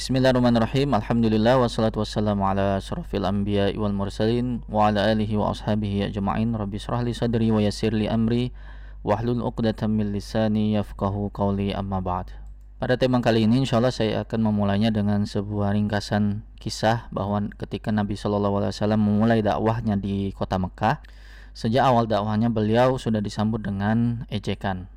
Bismillahirrahmanirrahim. Alhamdulillah wassalatu wassalamu ala asrafil anbiya wal mursalin wa ala alihi wa ashabihi ajma'in. Rabbi israh li sadri wa yassir li amri wahlul 'uqdatam min lisani yafqahu qawli amma ba'd. Pada tema kali ini insyaallah saya akan memulainya dengan sebuah ringkasan kisah bahwa ketika Nabi Shallallahu alaihi wasallam memulai dakwahnya di kota Mekah, sejak awal dakwahnya beliau sudah disambut dengan ejekan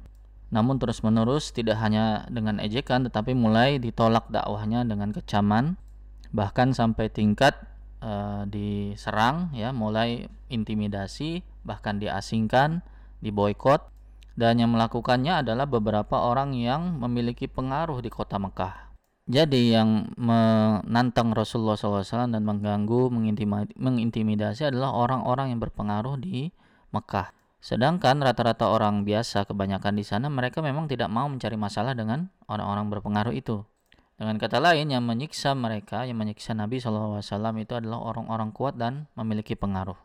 namun terus-menerus tidak hanya dengan ejekan tetapi mulai ditolak dakwahnya dengan kecaman. Bahkan sampai tingkat uh, diserang ya mulai intimidasi bahkan diasingkan diboykot. Dan yang melakukannya adalah beberapa orang yang memiliki pengaruh di kota Mekah. Jadi yang menantang Rasulullah SAW dan mengganggu mengintimidasi adalah orang-orang yang berpengaruh di Mekah Sedangkan rata-rata orang biasa kebanyakan di sana mereka memang tidak mau mencari masalah dengan orang-orang berpengaruh itu. Dengan kata lain yang menyiksa mereka, yang menyiksa Nabi SAW itu adalah orang-orang kuat dan memiliki pengaruh.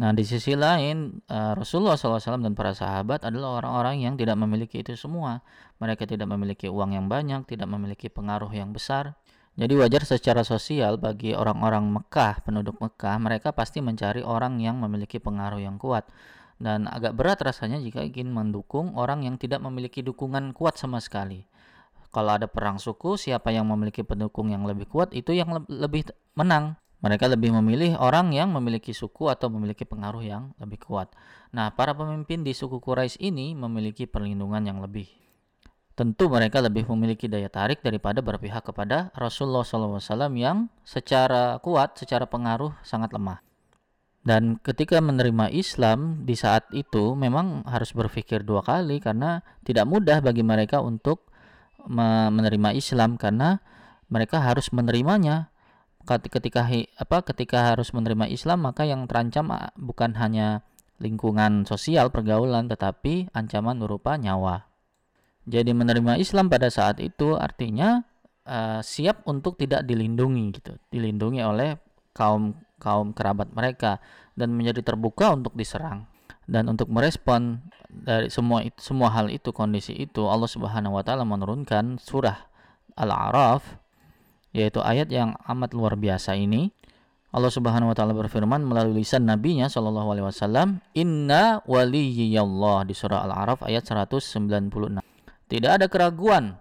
Nah di sisi lain eh, Rasulullah SAW dan para sahabat adalah orang-orang yang tidak memiliki itu semua. Mereka tidak memiliki uang yang banyak, tidak memiliki pengaruh yang besar. Jadi wajar secara sosial bagi orang-orang Mekah, penduduk Mekah, mereka pasti mencari orang yang memiliki pengaruh yang kuat dan agak berat rasanya jika ingin mendukung orang yang tidak memiliki dukungan kuat sama sekali. Kalau ada perang suku, siapa yang memiliki pendukung yang lebih kuat itu yang le lebih menang. Mereka lebih memilih orang yang memiliki suku atau memiliki pengaruh yang lebih kuat. Nah, para pemimpin di suku Quraisy ini memiliki perlindungan yang lebih. Tentu mereka lebih memiliki daya tarik daripada berpihak kepada Rasulullah SAW yang secara kuat, secara pengaruh sangat lemah. Dan ketika menerima Islam di saat itu memang harus berpikir dua kali karena tidak mudah bagi mereka untuk menerima Islam karena mereka harus menerimanya. Ketika apa ketika harus menerima Islam maka yang terancam bukan hanya lingkungan sosial pergaulan tetapi ancaman berupa nyawa. Jadi menerima Islam pada saat itu artinya uh, siap untuk tidak dilindungi gitu, dilindungi oleh kaum kaum kerabat mereka dan menjadi terbuka untuk diserang dan untuk merespon dari semua itu, semua hal itu kondisi itu Allah Subhanahu wa taala menurunkan surah Al-A'raf yaitu ayat yang amat luar biasa ini. Allah Subhanahu wa taala berfirman melalui lisan nabinya sallallahu alaihi wasallam inna waliyallah di surah Al-A'raf ayat 196 tidak ada keraguan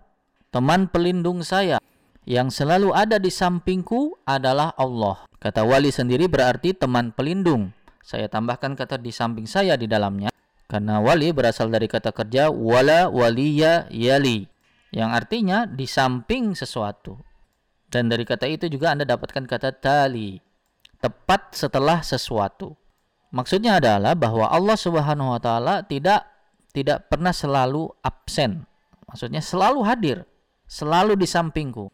teman pelindung saya yang selalu ada di sampingku adalah Allah. Kata wali sendiri berarti teman pelindung. Saya tambahkan kata di samping saya di dalamnya. Karena wali berasal dari kata kerja wala waliya yali. Yang artinya di samping sesuatu. Dan dari kata itu juga Anda dapatkan kata tali. Tepat setelah sesuatu. Maksudnya adalah bahwa Allah Subhanahu wa taala tidak tidak pernah selalu absen. Maksudnya selalu hadir, selalu di sampingku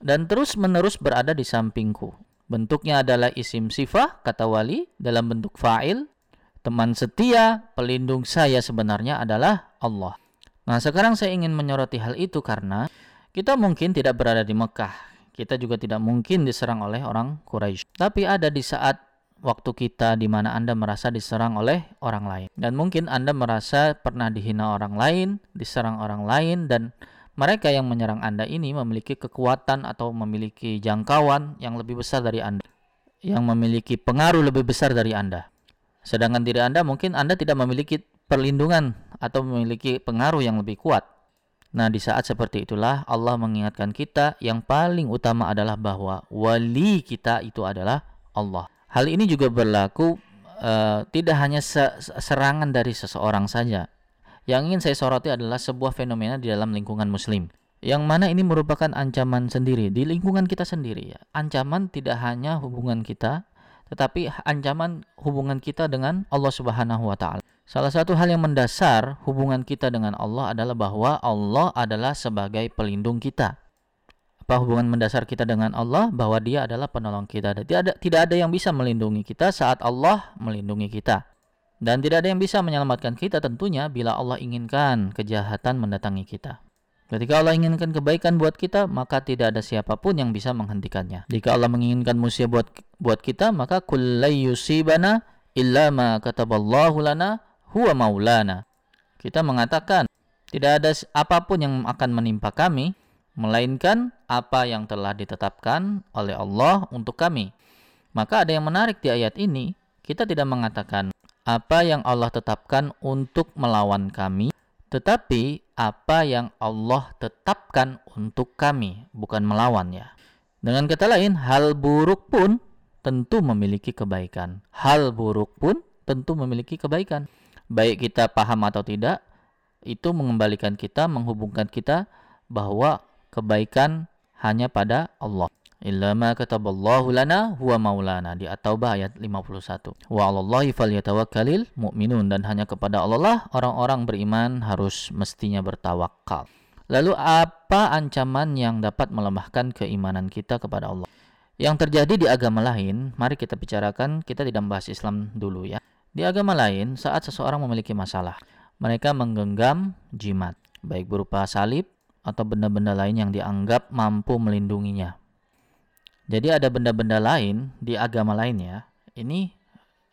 dan terus-menerus berada di sampingku. Bentuknya adalah isim sifah, kata wali, dalam bentuk fa'il. Teman setia, pelindung saya sebenarnya adalah Allah. Nah, sekarang saya ingin menyoroti hal itu karena kita mungkin tidak berada di Mekah. Kita juga tidak mungkin diserang oleh orang Quraisy. Tapi ada di saat waktu kita di mana Anda merasa diserang oleh orang lain. Dan mungkin Anda merasa pernah dihina orang lain, diserang orang lain dan mereka yang menyerang Anda ini memiliki kekuatan atau memiliki jangkauan yang lebih besar dari Anda, yang memiliki pengaruh lebih besar dari Anda. Sedangkan diri Anda mungkin Anda tidak memiliki perlindungan atau memiliki pengaruh yang lebih kuat. Nah, di saat seperti itulah Allah mengingatkan kita yang paling utama adalah bahwa wali kita itu adalah Allah. Hal ini juga berlaku uh, tidak hanya serangan dari seseorang saja, yang ingin saya soroti adalah sebuah fenomena di dalam lingkungan muslim. Yang mana ini merupakan ancaman sendiri di lingkungan kita sendiri ya. Ancaman tidak hanya hubungan kita, tetapi ancaman hubungan kita dengan Allah Subhanahu wa taala. Salah satu hal yang mendasar hubungan kita dengan Allah adalah bahwa Allah adalah sebagai pelindung kita. Apa hubungan mendasar kita dengan Allah? Bahwa Dia adalah penolong kita. Tidak ada tidak ada yang bisa melindungi kita saat Allah melindungi kita. Dan tidak ada yang bisa menyelamatkan kita tentunya bila Allah inginkan kejahatan mendatangi kita. Ketika Allah inginkan kebaikan buat kita, maka tidak ada siapa pun yang bisa menghentikannya. Jika Allah menginginkan musibah buat buat kita, maka kullay yusibana illa ma kataballahu lana huwa maulana. Kita mengatakan tidak ada apa pun yang akan menimpa kami melainkan apa yang telah ditetapkan oleh Allah untuk kami. Maka ada yang menarik di ayat ini, kita tidak mengatakan apa yang Allah tetapkan untuk melawan kami, tetapi apa yang Allah tetapkan untuk kami, bukan melawan ya. Dengan kata lain, hal buruk pun tentu memiliki kebaikan. Hal buruk pun tentu memiliki kebaikan. Baik kita paham atau tidak, itu mengembalikan kita, menghubungkan kita bahwa kebaikan hanya pada Allah. Illa ma kataballahu lana huwa maulana di At-Taubah ayat 51. Wa 'alallahi falyatawakkalul mu'minun dan hanya kepada Allah lah orang-orang beriman harus mestinya bertawakal. Lalu apa ancaman yang dapat melemahkan keimanan kita kepada Allah? Yang terjadi di agama lain, mari kita bicarakan, kita tidak membahas Islam dulu ya. Di agama lain, saat seseorang memiliki masalah, mereka menggenggam jimat, baik berupa salib atau benda-benda lain yang dianggap mampu melindunginya. Jadi ada benda-benda lain di agama lainnya, ini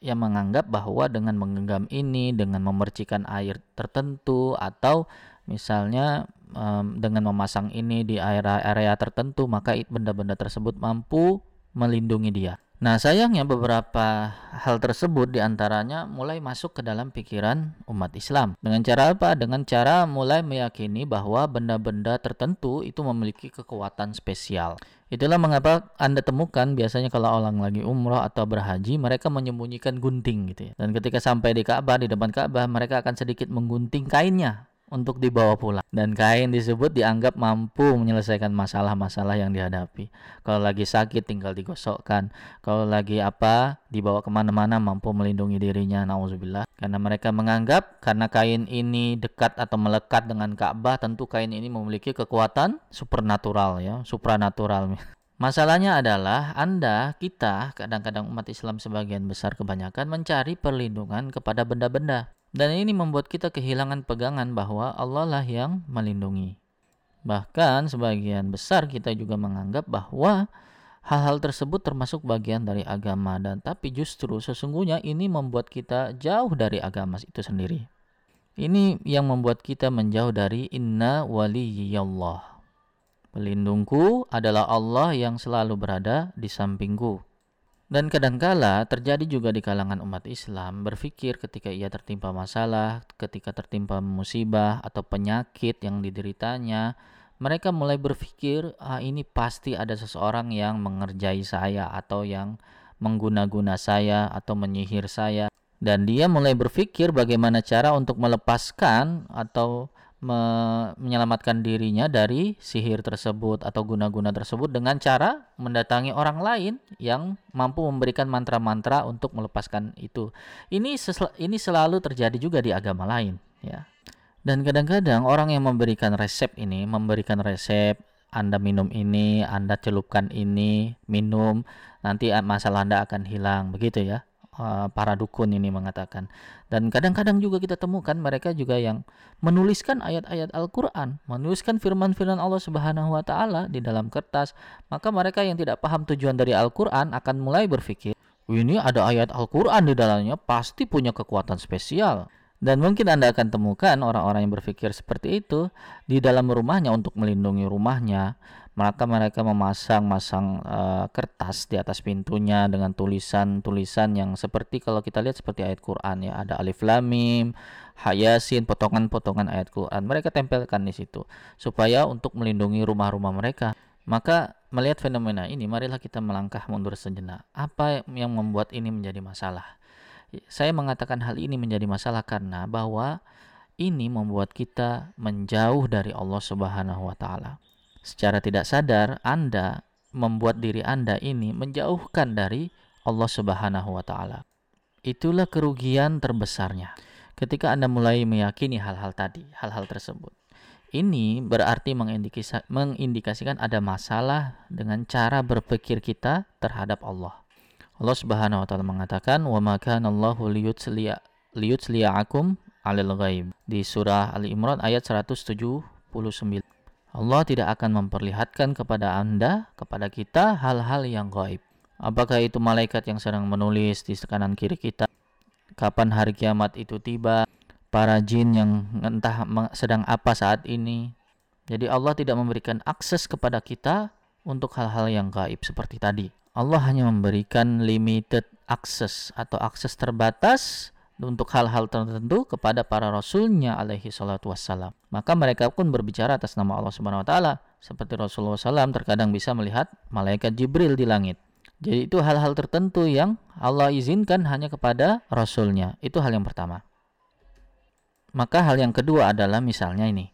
yang menganggap bahwa dengan menggenggam ini, dengan memercikan air tertentu atau misalnya um, dengan memasang ini di area-area tertentu, maka benda-benda tersebut mampu melindungi dia. Nah, sayangnya beberapa hal tersebut di antaranya mulai masuk ke dalam pikiran umat Islam. Dengan cara apa? Dengan cara mulai meyakini bahwa benda-benda tertentu itu memiliki kekuatan spesial. Itulah mengapa Anda temukan biasanya kalau orang lagi umroh atau berhaji, mereka menyembunyikan gunting gitu ya. Dan ketika sampai di Ka'bah, di depan Ka'bah, mereka akan sedikit menggunting kainnya untuk dibawa pulang. Dan kain disebut dianggap mampu menyelesaikan masalah-masalah yang dihadapi. Kalau lagi sakit tinggal digosokkan. Kalau lagi apa dibawa ke mana-mana mampu melindungi dirinya nauzubillah karena mereka menganggap karena kain ini dekat atau melekat dengan Ka'bah tentu kain ini memiliki kekuatan supernatural ya supranatural. Masalahnya adalah Anda, kita, kadang-kadang umat Islam sebagian besar kebanyakan mencari perlindungan kepada benda-benda. Dan ini membuat kita kehilangan pegangan bahwa Allah lah yang melindungi. Bahkan sebagian besar kita juga menganggap bahwa hal-hal tersebut termasuk bagian dari agama dan tapi justru sesungguhnya ini membuat kita jauh dari agama itu sendiri. Ini yang membuat kita menjauh dari inna waliyallah. Pelindungku adalah Allah yang selalu berada di sampingku. Dan kadangkala terjadi juga di kalangan umat Islam berpikir ketika ia tertimpa masalah, ketika tertimpa musibah atau penyakit yang dideritanya, mereka mulai berpikir, ah ini pasti ada seseorang yang mengerjai saya atau yang mengguna-guna saya atau menyihir saya. Dan dia mulai berpikir bagaimana cara untuk melepaskan atau me menyelamatkan dirinya dari sihir tersebut atau guna-guna tersebut dengan cara mendatangi orang lain yang mampu memberikan mantra-mantra untuk melepaskan itu. Ini ini selalu terjadi juga di agama lain, ya. Dan kadang-kadang orang yang memberikan resep ini, memberikan resep anda minum ini, Anda celupkan ini, minum, nanti masalah Anda akan hilang, begitu ya. Eh, para dukun ini mengatakan. Dan kadang-kadang juga kita temukan mereka juga yang menuliskan ayat-ayat Al-Qur'an, menuliskan firman-firman Allah Subhanahu wa taala di dalam kertas. Maka mereka yang tidak paham tujuan dari Al-Qur'an akan mulai berpikir, ini ada ayat Al-Qur'an di dalamnya, pasti punya kekuatan spesial. Dan mungkin Anda akan temukan orang-orang yang berpikir seperti itu di dalam rumahnya untuk melindungi rumahnya, maka mereka memasang-masang uh, kertas di atas pintunya dengan tulisan-tulisan yang seperti kalau kita lihat seperti ayat Quran ya? Ada alif lam mim hayasin potongan-potongan ayat Quran. Mereka tempelkan di situ supaya untuk melindungi rumah-rumah mereka. Maka melihat fenomena ini marilah kita melangkah mundur sejenak. Apa yang membuat ini menjadi masalah? Saya mengatakan hal ini menjadi masalah karena bahwa ini membuat kita menjauh dari Allah Subhanahu wa taala secara tidak sadar Anda membuat diri Anda ini menjauhkan dari Allah Subhanahu wa taala. Itulah kerugian terbesarnya. Ketika Anda mulai meyakini hal-hal tadi, hal-hal tersebut. Ini berarti mengindikasikan ada masalah dengan cara berpikir kita terhadap Allah. Allah Subhanahu wa taala mengatakan, "Wa ma kana Allahu liyutsliya liyutsliya'akum 'alal ghaib." Di surah Ali Imran ayat 179. Allah tidak akan memperlihatkan kepada Anda, kepada kita hal-hal yang gaib. Apakah itu malaikat yang sedang menulis di kanan kiri kita? Kapan hari kiamat itu tiba? Para jin yang entah sedang apa saat ini? Jadi Allah tidak memberikan akses kepada kita untuk hal-hal yang gaib seperti tadi. Allah hanya memberikan limited access atau akses terbatas untuk hal-hal tertentu kepada para rasulnya alaihi salatu wassalam. Maka mereka pun berbicara atas nama Allah Subhanahu wa taala seperti Rasulullah SAW terkadang bisa melihat malaikat Jibril di langit. Jadi itu hal-hal tertentu yang Allah izinkan hanya kepada Rasulnya. Itu hal yang pertama. Maka hal yang kedua adalah misalnya ini.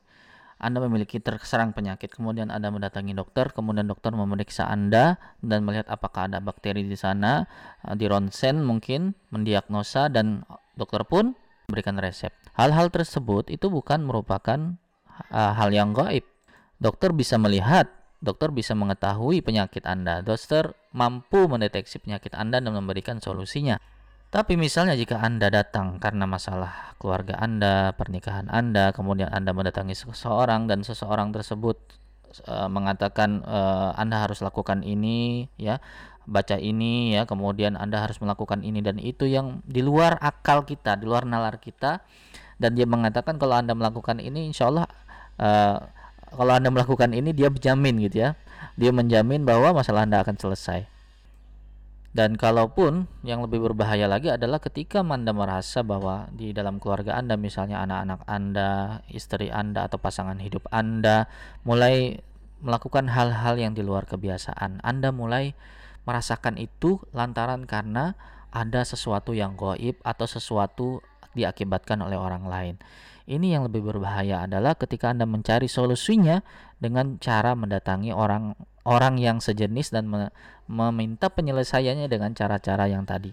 Anda memiliki terserang penyakit, kemudian Anda mendatangi dokter, kemudian dokter memeriksa Anda dan melihat apakah ada bakteri di sana, di ronsen mungkin mendiagnosa dan dokter pun memberikan resep. Hal-hal tersebut itu bukan merupakan uh, hal yang gaib. Dokter bisa melihat, dokter bisa mengetahui penyakit Anda. Dokter mampu mendeteksi penyakit Anda dan memberikan solusinya. Tapi misalnya jika Anda datang karena masalah keluarga Anda, pernikahan Anda, kemudian Anda mendatangi seseorang dan seseorang tersebut uh, mengatakan uh, Anda harus lakukan ini ya, baca ini ya, kemudian Anda harus melakukan ini dan itu yang di luar akal kita, di luar nalar kita dan dia mengatakan kalau Anda melakukan ini insya Allah uh, kalau Anda melakukan ini dia menjamin gitu ya. Dia menjamin bahwa masalah Anda akan selesai. Dan kalaupun yang lebih berbahaya lagi adalah ketika Anda merasa bahwa di dalam keluarga Anda misalnya anak-anak Anda, istri Anda atau pasangan hidup Anda mulai melakukan hal-hal yang di luar kebiasaan. Anda mulai merasakan itu lantaran karena ada sesuatu yang goib atau sesuatu diakibatkan oleh orang lain. Ini yang lebih berbahaya adalah ketika Anda mencari solusinya dengan cara mendatangi orang orang yang sejenis dan me meminta penyelesaiannya dengan cara-cara yang tadi.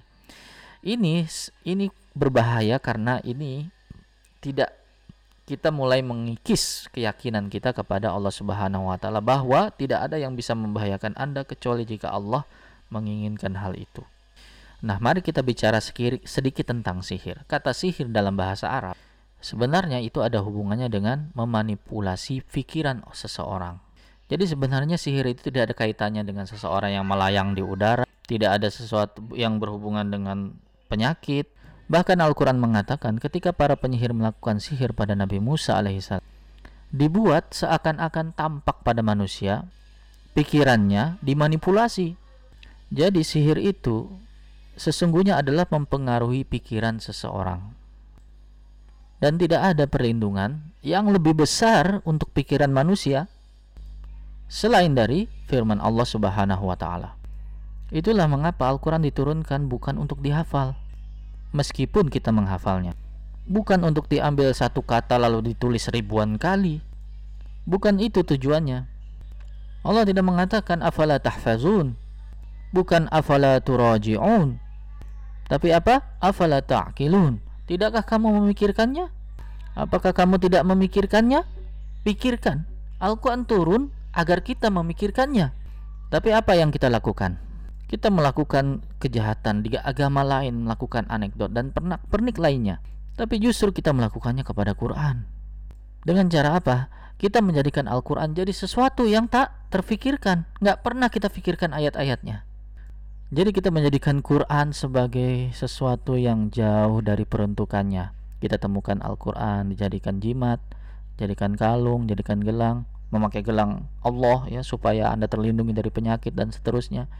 Ini ini berbahaya karena ini tidak kita mulai mengikis keyakinan kita kepada Allah Subhanahu wa taala bahwa tidak ada yang bisa membahayakan Anda kecuali jika Allah menginginkan hal itu. Nah, mari kita bicara sedikit tentang sihir. Kata sihir dalam bahasa Arab sebenarnya itu ada hubungannya dengan memanipulasi pikiran seseorang. Jadi sebenarnya sihir itu tidak ada kaitannya dengan seseorang yang melayang di udara, tidak ada sesuatu yang berhubungan dengan penyakit. Bahkan Al-Quran mengatakan ketika para penyihir melakukan sihir pada Nabi Musa alaihissalam, dibuat seakan-akan tampak pada manusia, pikirannya dimanipulasi. Jadi sihir itu sesungguhnya adalah mempengaruhi pikiran seseorang. Dan tidak ada perlindungan yang lebih besar untuk pikiran manusia selain dari firman Allah Subhanahu wa taala. Itulah mengapa Al-Qur'an diturunkan bukan untuk dihafal meskipun kita menghafalnya. Bukan untuk diambil satu kata lalu ditulis ribuan kali. Bukan itu tujuannya. Allah tidak mengatakan afala tahfazun. Bukan afala turaji'un. Tapi apa? Afala ta'qilun. Tidakkah kamu memikirkannya? Apakah kamu tidak memikirkannya? Pikirkan. Al-Quran turun agar kita memikirkannya. Tapi apa yang kita lakukan? Kita melakukan kejahatan di agama lain, melakukan anekdot dan pernak-pernik lainnya. Tapi justru kita melakukannya kepada Quran. Dengan cara apa? Kita menjadikan Al-Quran jadi sesuatu yang tak terfikirkan. Nggak pernah kita fikirkan ayat-ayatnya. Jadi kita menjadikan Quran sebagai sesuatu yang jauh dari peruntukannya. Kita temukan Al-Quran dijadikan jimat, jadikan kalung, jadikan gelang, memakai gelang Allah ya supaya Anda terlindungi dari penyakit dan seterusnya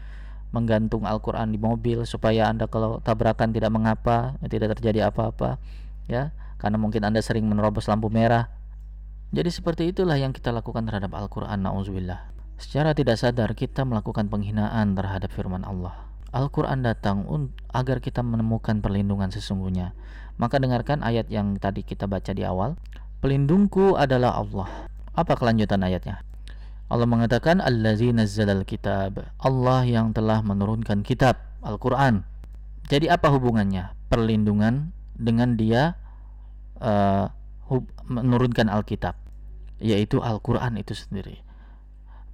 menggantung Al-Qur'an di mobil supaya Anda kalau tabrakan tidak mengapa tidak terjadi apa-apa ya karena mungkin Anda sering menerobos lampu merah jadi seperti itulah yang kita lakukan terhadap Al-Qur'an nauzubillah secara tidak sadar kita melakukan penghinaan terhadap firman Allah Al-Quran datang agar kita menemukan perlindungan sesungguhnya. Maka dengarkan ayat yang tadi kita baca di awal. Pelindungku adalah Allah. Apa kelanjutan ayatnya? Allah mengatakan allazi nazzalal kitab. Allah yang telah menurunkan kitab Al-Qur'an. Jadi apa hubungannya? Perlindungan dengan dia uh, menurunkan Alkitab, yaitu Al-Qur'an itu sendiri.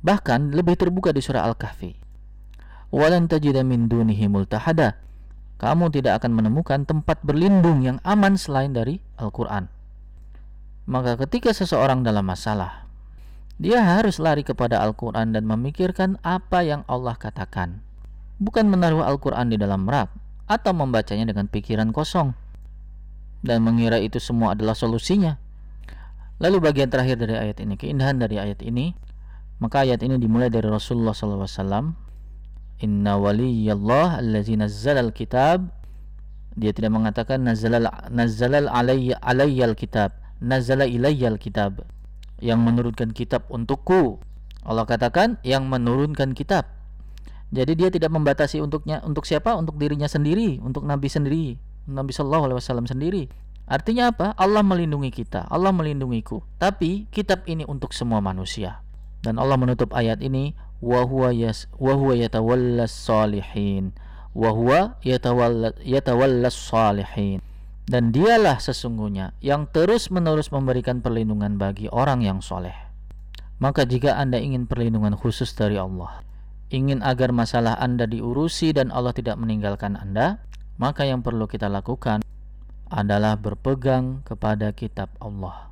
Bahkan lebih terbuka di surah Al-Kahfi. Walan tajida. Kamu tidak akan menemukan tempat berlindung yang aman selain dari Al-Qur'an. Maka ketika seseorang dalam masalah, dia harus lari kepada Al-Quran dan memikirkan apa yang Allah katakan. Bukan menaruh Al-Quran di dalam rak atau membacanya dengan pikiran kosong dan mengira itu semua adalah solusinya. Lalu bagian terakhir dari ayat ini, keindahan dari ayat ini, maka ayat ini dimulai dari Rasulullah SAW. Inna waliyallah allazi al-kitab. Dia tidak mengatakan nazzala nazzala alayya alayyal kitab, nazzala ilayyal kitab. Yang menurunkan kitab untukku. Allah katakan yang menurunkan kitab. Jadi dia tidak membatasi untuknya untuk siapa? Untuk dirinya sendiri, untuk Nabi sendiri, Nabi Shallallahu Alaihi Wasallam sendiri. Artinya apa? Allah melindungi kita, Allah melindungiku. Tapi kitab ini untuk semua manusia. Dan Allah menutup ayat ini wa huwa yas wa huwa yatawallas salihin wa huwa yatawallas salihin. Dan dialah sesungguhnya yang terus-menerus memberikan perlindungan bagi orang yang soleh. Maka jika Anda ingin perlindungan khusus dari Allah, ingin agar masalah Anda diurusi dan Allah tidak meninggalkan Anda, maka yang perlu kita lakukan adalah berpegang kepada kitab Allah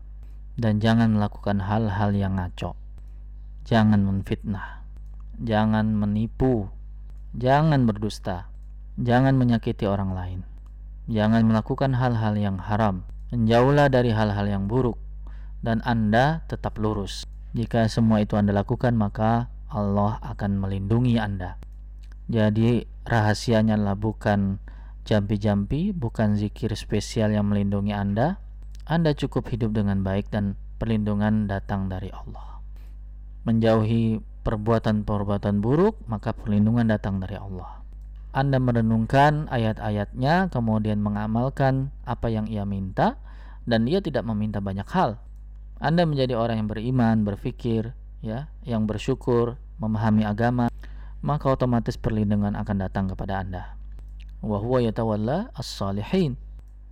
dan jangan melakukan hal-hal yang ngaco. Jangan menfitnah, jangan menipu, jangan berdusta, jangan menyakiti orang lain. Jangan melakukan hal-hal yang haram. Menjauhlah dari hal-hal yang buruk dan Anda tetap lurus. Jika semua itu Anda lakukan, maka Allah akan melindungi Anda. Jadi rahasianya adalah bukan jampi-jampi, bukan zikir spesial yang melindungi Anda. Anda cukup hidup dengan baik dan perlindungan datang dari Allah. Menjauhi perbuatan-perbuatan buruk, maka perlindungan datang dari Allah. Anda merenungkan ayat-ayatnya, kemudian mengamalkan apa yang ia minta, dan ia tidak meminta banyak hal. Anda menjadi orang yang beriman, berfikir, ya, yang bersyukur, memahami agama, maka otomatis perlindungan akan datang kepada Anda wa huwa yatawalla as-salihin.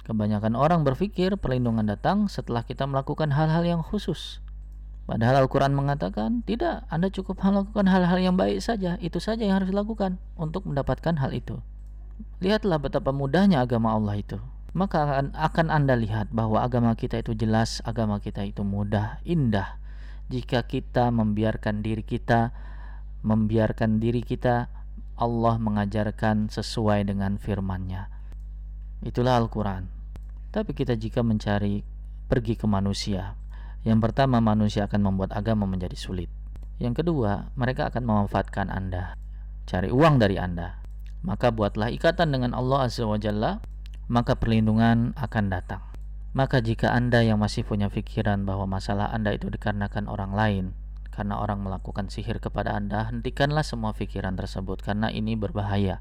Kebanyakan orang berpikir perlindungan datang setelah kita melakukan hal-hal yang khusus. Padahal Al-Quran mengatakan, tidak, Anda cukup melakukan hal-hal yang baik saja. Itu saja yang harus dilakukan untuk mendapatkan hal itu. Lihatlah betapa mudahnya agama Allah itu. Maka akan, Anda lihat bahwa agama kita itu jelas, agama kita itu mudah, indah. Jika kita membiarkan diri kita, membiarkan diri kita Allah mengajarkan sesuai dengan firman-Nya. Itulah Al-Quran. Tapi kita jika mencari pergi ke manusia, yang pertama manusia akan membuat agama menjadi sulit. Yang kedua, mereka akan memanfaatkan Anda, cari uang dari Anda. Maka buatlah ikatan dengan Allah Azza wa Jalla, maka perlindungan akan datang. Maka jika Anda yang masih punya pikiran bahwa masalah Anda itu dikarenakan orang lain, karena orang melakukan sihir kepada Anda, hentikanlah semua pikiran tersebut karena ini berbahaya.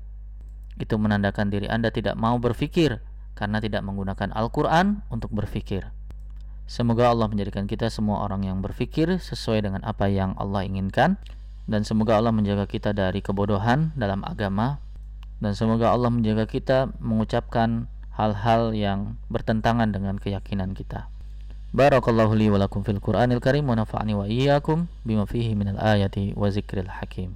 Itu menandakan diri Anda tidak mau berpikir karena tidak menggunakan Al-Quran untuk berpikir. Semoga Allah menjadikan kita semua orang yang berpikir sesuai dengan apa yang Allah inginkan dan semoga Allah menjaga kita dari kebodohan dalam agama dan semoga Allah menjaga kita mengucapkan hal-hal yang bertentangan dengan keyakinan kita. Barakallahu li wa fil Qur'anil Karim wa nafa'ani wa iyyakum bima fihi minal ayati wa zikril hakim.